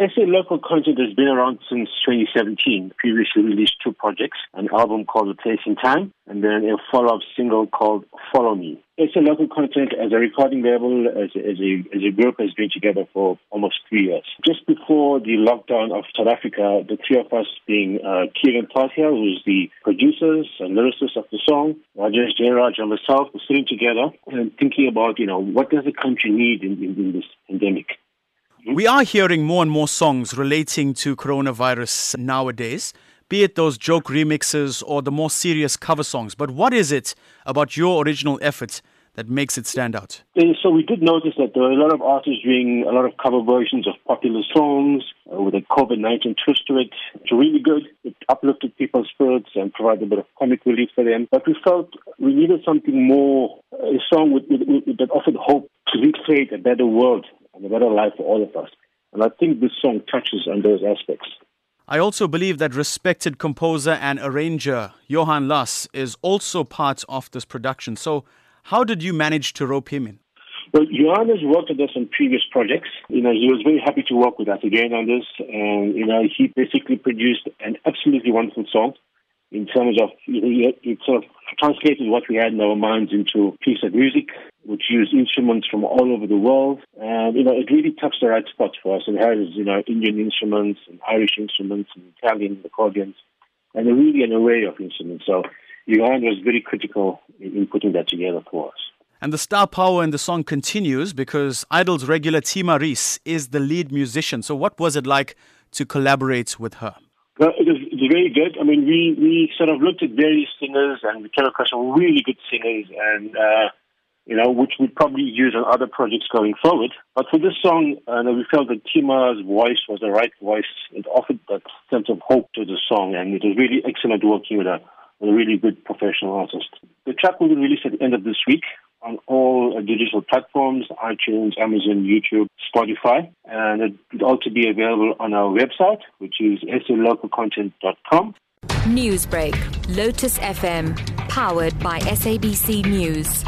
SA Local Content has been around since 2017. Previously released two projects, an album called The Place in Time, and then a follow-up single called Follow Me. SA Local Content as a recording label, as a, as, a, as a group, has been together for almost three years. Just before the lockdown of South Africa, the three of us being uh, Kiren Thathiah, who's the producers and lyricist of the song, Rajesh Jairaj and myself, were sitting together and thinking about, you know, what does the country need in, in, in this pandemic? We are hearing more and more songs relating to coronavirus nowadays, be it those joke remixes or the more serious cover songs. But what is it about your original effort that makes it stand out? So we did notice that there were a lot of artists doing a lot of cover versions of popular songs uh, with a COVID-19 twist to it. It's really good. It uplifted people's spirits and provided a bit of comic relief for them. But we felt we needed something more, a song with, with, with, that offered hope to recreate a better world and a better life for all of us. And I think this song touches on those aspects. I also believe that respected composer and arranger Johan Laas is also part of this production. So, how did you manage to rope him in? Well, Johan has worked with us on previous projects. You know, he was very happy to work with us again on this, and you know, he basically produced an absolutely wonderful song in terms of you know, it sort of translated what we had in our minds into a piece of music, which use instruments from all over the world. And, you know, it really touched the right spot for us. It has, you know, Indian instruments and Irish instruments and Italian accordions and a really an array of instruments. So Johan was very critical in putting that together for us. And the star power in the song continues because Idols regular Tima Reece is the lead musician. So what was it like to collaborate with her? Well, it was very good. I mean, we, we sort of looked at various singers and we came across some really good singers and, uh, you know, which we'd probably use on other projects going forward. But for this song, uh, we felt that Tima's voice was the right voice. It offered that sense of hope to the song and it was really excellent working with a, with a really good professional artist. The track will be released at the end of this week on all uh, digital platforms, iTunes, Amazon, YouTube, Spotify, and it will also be available on our website, which is salocalcontent.com. Newsbreak, Lotus FM, powered by SABC News.